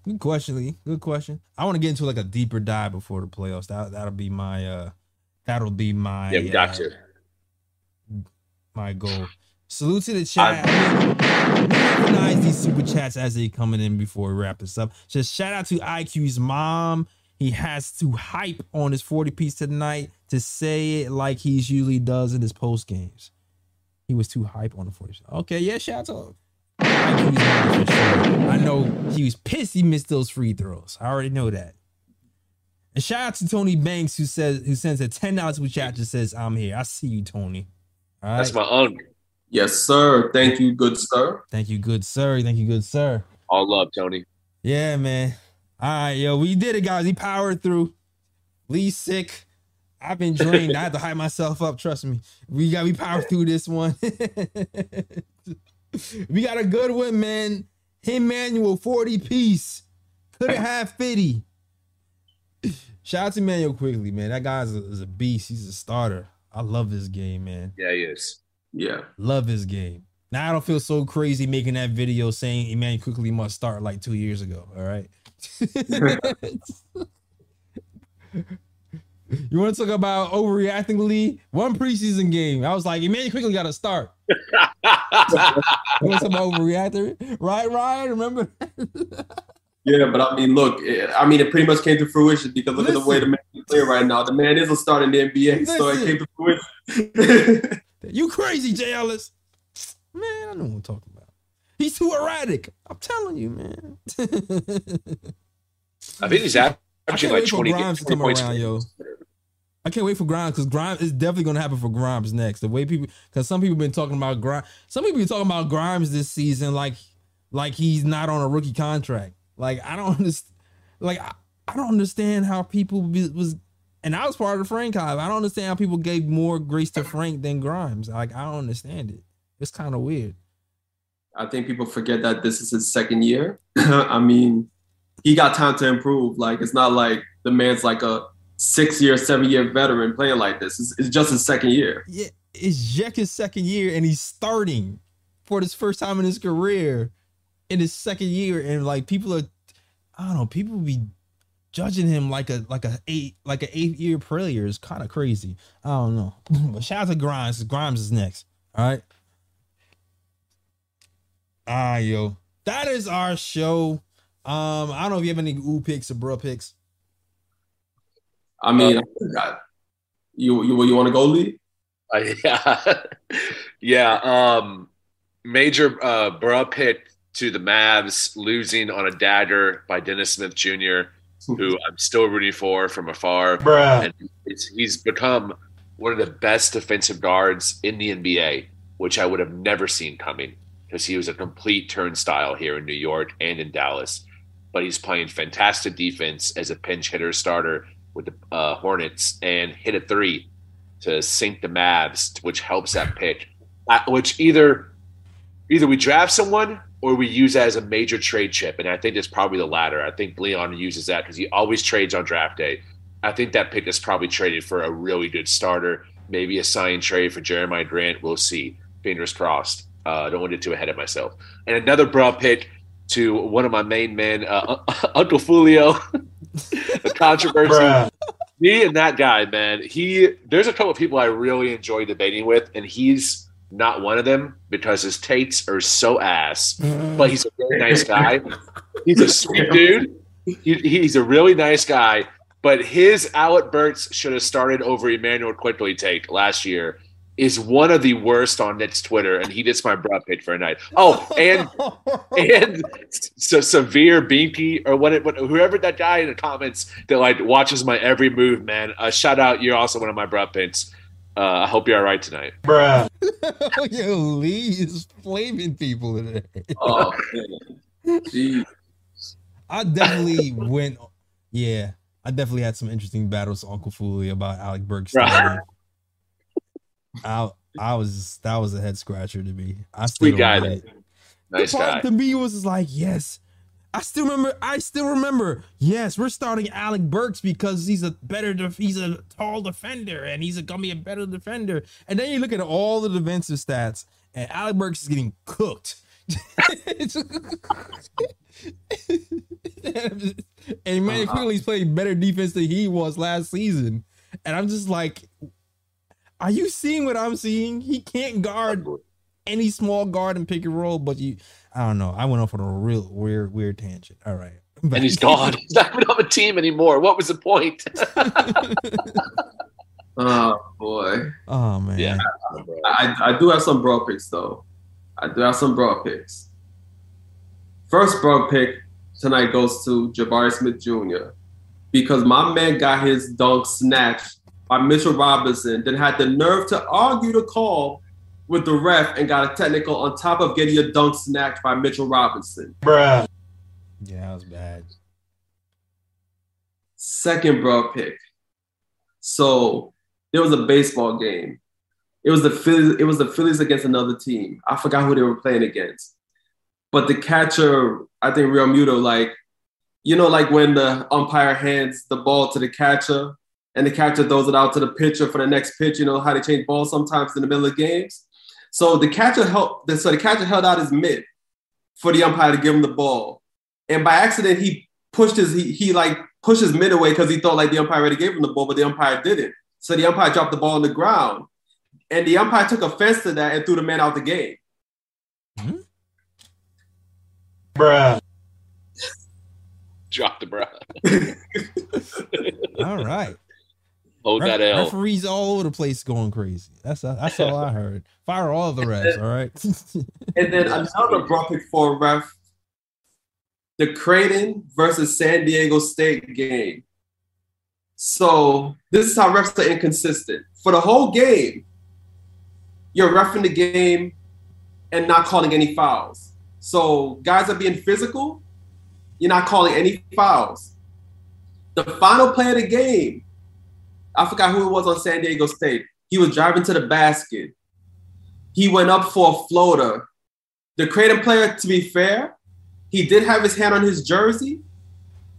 Good question, Lee. Good question. I want to get into like a deeper dive before the playoffs. That that'll be my uh that'll be my Yeah, we got uh, to. my goal. Salute to the chat. Recognize these super chats as they coming in before we wrap this up. Just shout out to IQ's mom. He has to hype on his 40 piece tonight to say it like he usually does in his post games. He was too hype on the 40. Okay, yeah, shout out to IQ's mom for sure. I know he was pissed he missed those free throws. I already know that. And shout out to Tony Banks who says who sends a ten dollars super chat just says I'm here. I see you, Tony. All right. That's my unk. Yes, sir. Thank you, good sir. Thank you, good sir. Thank you, good sir. All love, Tony. Yeah, man. All right, yo, we did it, guys. We powered through. Lee's sick. I've been drained. I had to hype myself up. Trust me. We got we powered through this one. we got a good one, man. Immanuel 40 piece. Could have had 50. Shout out to Manuel Quickley, man. That guy's a, is a beast. He's a starter. I love this game, man. Yeah, he is. Yeah. Love his game. Now I don't feel so crazy making that video saying Immanuel Quickley must start like two years ago. All right. you want to talk about overreacting, Lee? One preseason game. I was like, Immanuel Quickley got to start. You want to talk about overreacting? Right, Ryan? Remember? Yeah, but I mean, look, it, I mean, it pretty much came to fruition because look at the way the man is playing right now. The man is a star in the NBA, so it came to fruition. you crazy, Jay Ellis. Man, I know what I'm talking about. He's too erratic. I'm telling you, man. I think he's I averaging like 20, Grimes 20 points. around, yo. I can't wait for Grimes because Grimes is definitely gonna happen for Grimes next. The way people, because some people been talking about Grimes, some people been talking about Grimes this season like, like he's not on a rookie contract. Like I don't understand. Like I, I don't understand how people be, was, and I was part of the Frank hive. I don't understand how people gave more grace to Frank than Grimes. Like I don't understand it. It's kind of weird. I think people forget that this is his second year. I mean, he got time to improve. Like, it's not like the man's like a six year, seven year veteran playing like this. It's, it's just his second year. Yeah, it's Jek's second year and he's starting for this first time in his career in his second year. And like people are I don't know, people be judging him like a like a eight like an eight year player is kind of crazy. I don't know. but shout out to Grimes. Grimes is next. All right. Ah, yo. That is our show. Um, I don't know if you have any ooh picks or bro picks. I mean, I- you you you want to go, Lee? Uh, yeah, yeah. Um, major uh, bruh pick to the Mavs, losing on a dagger by Dennis Smith Jr. who I'm still rooting for from afar. And it's, he's become one of the best defensive guards in the NBA, which I would have never seen coming because he was a complete turnstile here in New York and in Dallas. But he's playing fantastic defense as a pinch hitter starter with the uh, Hornets and hit a three to sink the Mavs, which helps that pick. Uh, which either either we draft someone or we use that as a major trade chip, and I think it's probably the latter. I think Leon uses that because he always trades on draft day. I think that pick is probably traded for a really good starter, maybe a sign trade for Jerami Grant. We'll see. Fingers crossed. Uh, don't want to get too ahead of myself. And another broad pick to one of my main men, uh, Uncle Fulio. a controversy. Me and that guy, man. He there's a couple of people I really enjoy debating with, and he's not one of them because his takes are so ass. But he's a really nice guy. He's a sweet dude. He, he's a really nice guy. But his Alec Burks should have started over Immanuel Quickley take last year is one of the worst on Knicks Twitter, and he gets my broad pick for a night. Oh, and and so severe Binky or what, what whoever that guy in the comments that like watches my every move, man. Uh, shout out, you're also one of my broad picks. Uh, I hope you're all right tonight, bruh. Yo, Lee is flaming people today. Oh, man. Jeez. I definitely went. Yeah, I definitely had some interesting battles with Uncle Foolie about Alec Burks. I I was that was a head scratcher to me. I still sweet guy. Nice the part guy. to me was just like, yes. I still remember. I still remember. Yes, we're starting Alec Burks because he's a better. Def- he's a tall defender, and he's a, gonna be a better defender. And then you look at all the defensive stats, and Alec Burks is getting cooked. and Immanuel Uh-huh. Quickley's playing better defense than he was last season. And I'm just like, are you seeing what I'm seeing? He can't guard any small guard and pick and roll, but you, I don't know. I went off on a real weird, weird tangent. All right. and he's gone. He's not even on the team anymore. What was the point? Oh boy. oh man. Yeah. I, I do have some broad picks though. I do have some broad picks. First broad pick tonight goes to Jabari Smith Jr. because my man got his dunk snatched by Mitchell Robinson, then had the nerve to argue the call with the ref and got a technical on top of getting a dunk snatched by Mitchell Robinson. Bruh. Yeah, that was bad. Second broad pick. So there was a baseball game. It was the Phillies, it was the Phillies against another team. I forgot who they were playing against. But the catcher, I think Realmuto, like, you know, like when the umpire hands the ball to the catcher and the catcher throws it out to the pitcher for the next pitch, you know how they change balls sometimes in the middle of games. So the catcher held so the catcher held out his mitt for the umpire to give him the ball. And by accident, he pushed his he, he like pushed his mitt away because he thought like the umpire already gave him the ball, but the umpire didn't. So the umpire dropped the ball on the ground. And the umpire took offense to that and threw the man out the game. Hmm? Bruh. Drop the bro. All right. Oh, Hold that Ref- L. referees all over the place going crazy. That's that's all I heard. Fire all the refs. All right. And then another broad pick for a ref, the Creighton versus San Diego State game. So this is how refs are inconsistent. For the whole game, you're refing the game and not calling any fouls. So guys are being physical, you're not calling any fouls. The final play of the game, I forgot who it was on San Diego State. He was driving to the basket. He went up for a floater. The Creighton player, to be fair, he did have his hand on his jersey,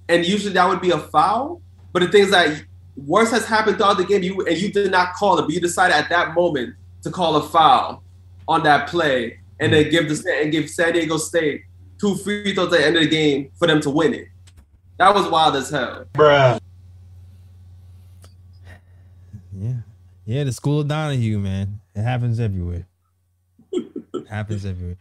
and usually that would be a foul. But the thing is that worse has happened throughout the game, you and you did not call it, but you decided at that moment to call a foul on that play, and then give the and give San Diego State two free throws at the end of the game for them to win it. That was wild as hell. Bruh. Yeah. The school of Donahue, man. It happens everywhere. happens everywhere.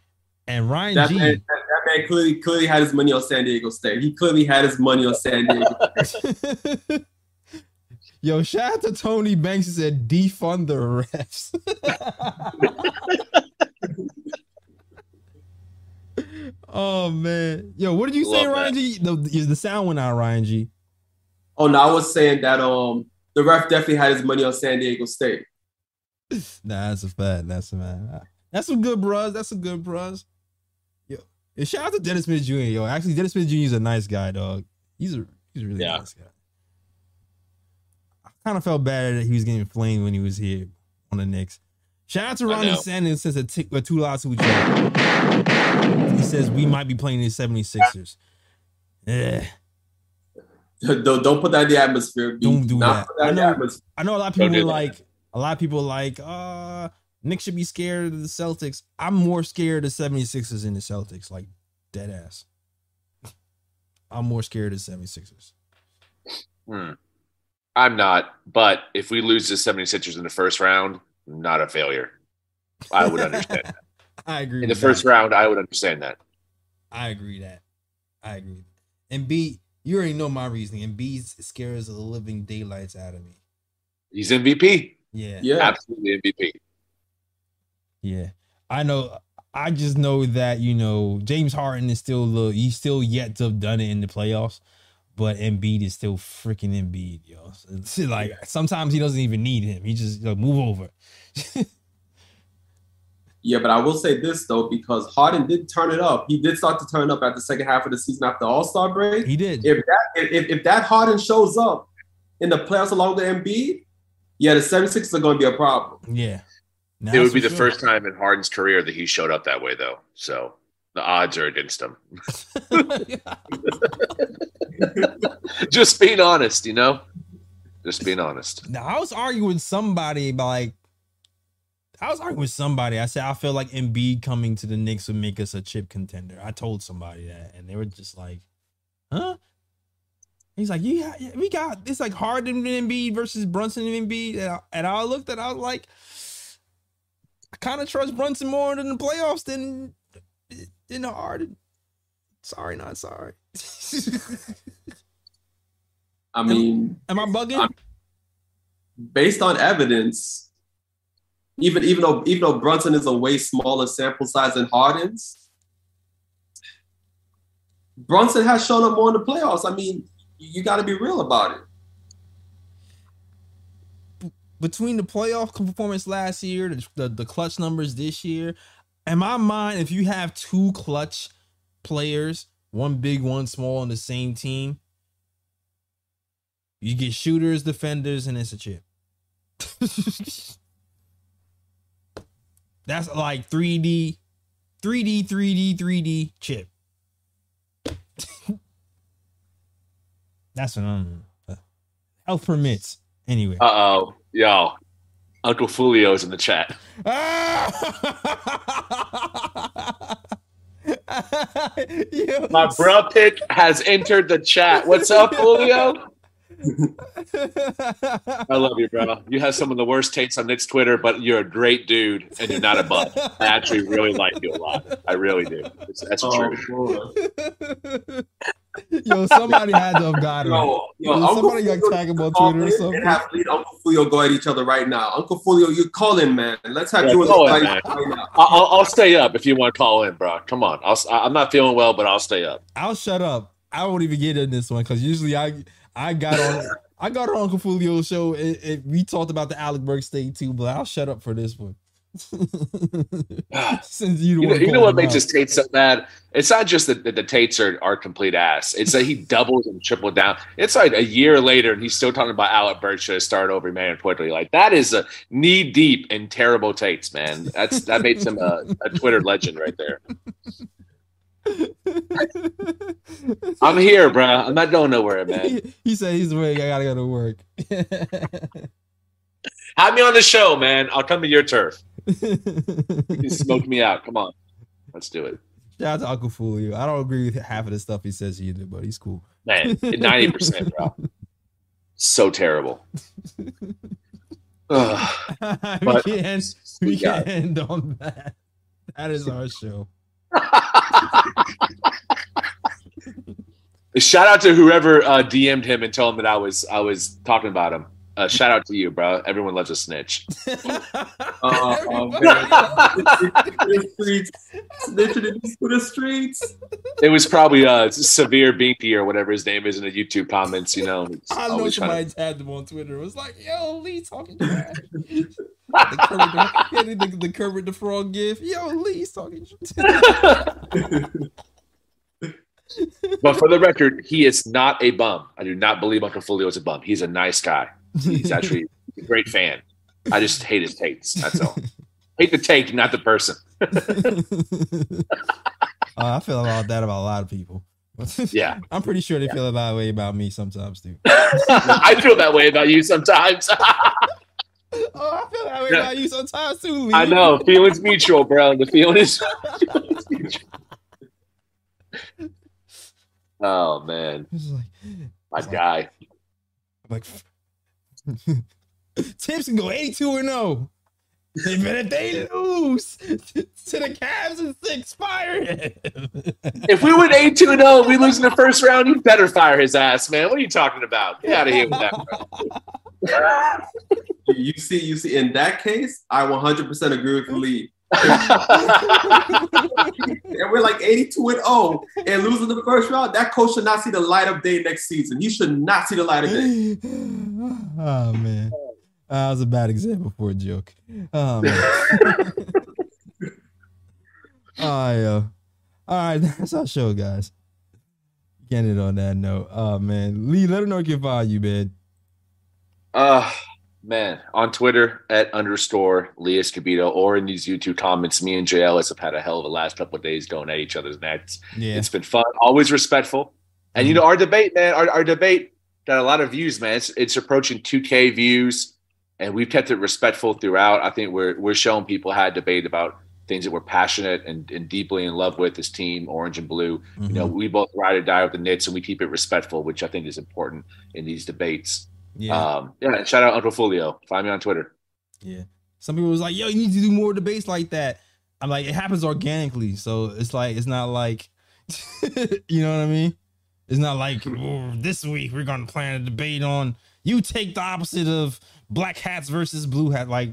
And Ryan That G. man, that, that man clearly clearly had his money on San Diego State. He clearly had his money on San Diego. Yo, shout out to Tony Banks who said defund the refs. oh man. Yo, what did you say, Love Ryan G? The, the sound went out, Ryan G. Oh no, I was saying that um the ref definitely had his money on San Diego State. Nah, that's a fact. That's a man. That's some good bros. That's some good bros. Yo, and shout out to Dennis Smith Jr. Yo, actually, Dennis Smith Jr. is a nice guy, dog. He's a he's a really Yeah. nice guy. I kind of felt bad that he was getting flamed when he was here on the Knicks. Shout out to Ronnie know. Sanders since a, t- a two loss to He says we might be playing the 76ers. Yeah. Don't, don't put that in the atmosphere. B. Don't do Not that. Put that I in the know- atmosphere. I know a lot of people do that. like a lot of people like uh Nick should be scared of the Celtics. I'm more scared of 76ers than the Celtics, like dead ass. I'm more scared of 76ers. Hmm. I'm not, but if we lose the 76ers in the first round, not a failure. I would understand. that. I agree. In the with first that. round, I would understand that. I agree that. I agree. And B, you already know my reasoning. Embiid scares the living daylights out of me. He's MVP. Yeah. Yeah. Absolutely MVP. Yeah. I know. I just know that, you know, James Harden is still the he's still yet to have done it in the playoffs, but Embiid is still freaking Embiid, yo. So It's like sometimes he doesn't even need him. He just like, move over. Yeah, but I will say this though, because Harden did turn it up. He did start to turn up at the second half of the season after All Star break. he did. If that if, if that Harden shows up in the playoffs along with Embiid, yeah, the 76ers are going to be a problem. yeah. it would be the first time in Harden's career that he showed up that way, though. So the odds are against him. Just being honest, you know? Just being honest. Now I was arguing somebody about like I was arguing with somebody. I said I feel like Embiid coming to the Knicks would make us a chip contender. I told somebody that, and they were just like, "Huh?" He's like, "Yeah, yeah we got it's like Harden and Embiid versus Brunson and Embiid." And I, and I looked at, it, I was like, I kind of trust Brunson more in the playoffs than than Harden. Sorry, not sorry. I mean, Am I bugging? I'm- based on evidence, even even though even though Brunson is a way smaller sample size than Harden's, Brunson has shown up more in the playoffs. I mean, you got to be real about it. between the playoff performance last year, the, the the clutch numbers this year, in my mind, if you have two clutch players, one big, one small on the same team, you get shooters, defenders, and it's a chip. That's like 3D, 3D, 3D, 3D chip. That's what I'm. Health permits. Anyway. Uh oh. y'all. Uncle Fulio's in the chat. My bro pick has entered the chat. What's up, Julio? I love you, bro. You have some of the worst takes on Knicks Twitter, but you're a great dude and you're not a bud. I actually really like you a lot. I really do. It's, that's Oh, true. boy. Yo, somebody had to have got it. Yo, yo, Yo, somebody got Fulio tag him on Twitter or something. And have lead Uncle Fulio go at each other right now. Uncle Fulio, you call in, man. Let's have Yeah, you and call in, fight right now. I- I'll, I'll stay up if you want to call in, bro. Come on. I'll, I'm not feeling well, but I'll stay up. I'll shut up. I won't even get in this one because usually I I got on I got on Uncle Fulio's show and, and we talked about the Alec Burke state too, but I'll shut up for this one. Since you, You know, you know what makes his Tate so bad? It's not just that, that the Tates are, are complete ass. It's that he doubles and tripled down. It's like a year later, and he's still talking about Alec Burks should have started over man Quickley. Like that is a knee deep in terrible Tates, man. That's that makes him a, a Twitter legend right there. I'm here, bro. I'm not going nowhere, man. he, he said he's awake. I gotta go to work. Have me on the show, man. I'll come to your turf. You can smoke me out. Come on, let's do it, Shout out to Uncle Fulio. I don't agree with half of the stuff he says either, but he's cool. man. Ninety percent, bro. So terrible. We But- can't We can't end on that. That is our show. Shout out to whoever uh, DM'd him and told him that I was I was talking about him. uh, shout out to you, bro. Everyone loves a snitch. Uh, oh, the streets. Snitching in the streets. It was probably uh, Severe Binky or whatever his name is in the YouTube comments. You know, I know always trying somebody tagged him on Twitter. It was like, "Yo, Lee talking trash." the, Kermit the, the, the Kermit the Frog gif. Yo, Lee's talking. to- but for the record, he is not a bum. I do not believe Uncle Fulio is a bum. He's a nice guy. He's actually a great fan. I just hate his takes. That's all. hate the take, not the person. Uh, I feel about that about a lot of people. Yeah. I'm pretty sure they feel that way about me sometimes too. I feel that way about you sometimes. Oh, I feel that way Yeah. about you sometimes too. Lee. I know. Feelings mutual, bro. The feeling is feelings. Oh man, like, my guy. like Tips can go 82 or 0. They better they lose to the Cavs and six. Fire him. If we win 8 2 0, we lose in the first round, you better fire his ass, man. What are you talking about? Get out of here with that, bro. You see, you see, in that case, I 100% agree with Lee. And we're like 82 and 0 and losing the first round. That coach should not see the light of day next season. He should not see the light of day. oh man, Uh, that was a bad example for a joke. Oh man. oh yeah. All right, that's our show, guys. Getting it on that note. Oh man, Lee, let her know you can find you, man. Uh man, on Twitter at underscore Lee Escobedo or in these YouTube comments, me and Jay Ellis have had a hell of a last couple of days going at each other's necks. Yeah, It's been fun, always respectful. And you mm-hmm. know, our debate, man, our, our debate got a lot of views, man. It's, it's approaching 2K views, and we've kept it respectful throughout. I think we're we're showing people how to debate about things that we're passionate and, and deeply in love with. This team, orange and blue. You know, we both ride or die with the Knicks, and we keep it respectful, which I think is important in these debates. yeah, Um, yeah, shout out Uncle Fulio. Find me on Twitter. yeah. Some people was like, "Yo, you need to do more debates like that." I'm like, it happens organically, so it's like it's not like, you know what I mean? It's not like "Oh, this week we're gonna plan a debate on you take the opposite of black hats versus blue hat. Like,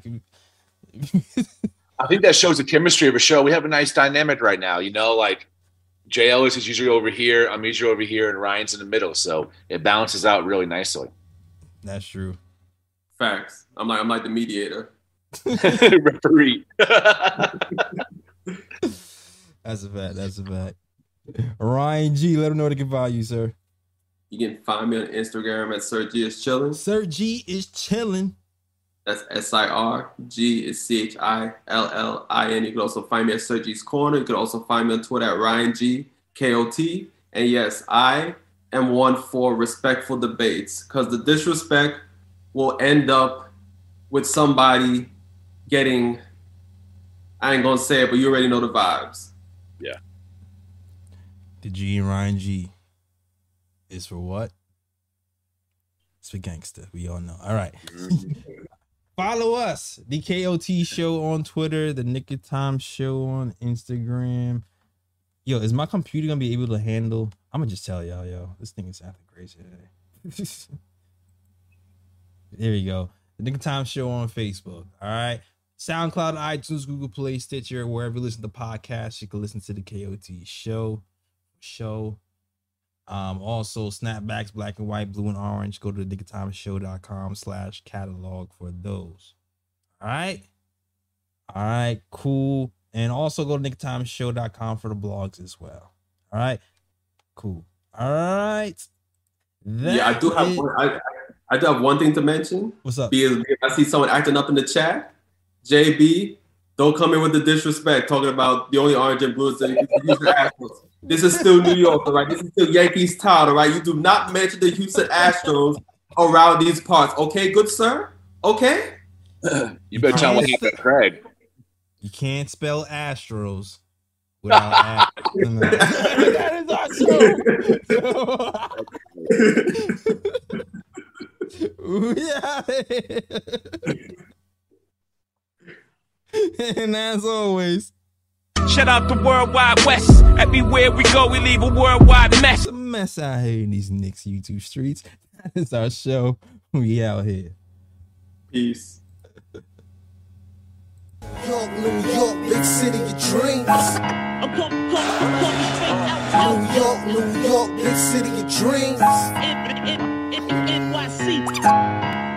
I think that shows the chemistry of a show. We have a nice dynamic right now. You know, like Jay Ellis is usually over here, I'm usually over here, and Ryan's in the middle, so it balances out really nicely. that's true. Facts. I'm like, I'm like the mediator. Referee. That's a fact. That's a fact. Ryan G, let him know they can find you, sir. You can find me on Instagram at Sir G is chilling. Sir G is chilling. That's S I R. G is C H I L L I N. You can also find me at Sir G's Corner. You can also find me on Twitter at Ryan G K O T. And yes, I am one for respectful debates because the disrespect will end up with somebody getting. I ain't gonna say it, but you already know the vibes. Yeah. The G and Ryan G is for what? It's for gangster. We all know. All right. Follow us, the KOT show on Twitter, the Knick of Time show on Instagram. Yo, is my computer gonna be able to handle? I'm gonna just tell y'all, yo, this thing is acting crazy today. there we go. The Knick of Time show on Facebook. All right. SoundCloud, iTunes, Google Play, Stitcher, wherever you listen to podcasts, you can listen to the KOT show. Show. Um, also snapbacks, black and white, blue and orange. Go to show.com slash catalog for those. All right. All right, cool. And also go to show.com for the blogs as well. All right. Cool. All right. yeah, I do have is- one, I, I- do have one thing to mention. What's up? Because I see someone acting up in the chat, JB, don't come in with the disrespect talking about the only orange and blue is the Astros. This is still New York, all right? This is still Yankees town, all right? You do not mention the Houston Astros around these parts, okay, good sir? Okay? you better tell what happened Craig. You can't spell Astros without a- that is our show. yeah. and as always, Shout out the Worldwide West. Everywhere we go, we leave a worldwide mess. a mess out here in these Knicks YouTube streets. That is our show. We out here. Peace. York, New York, big city of dreams. I'm coming, coming, I'm coming straight out, out. New York, New York, big city of dreams. NYC.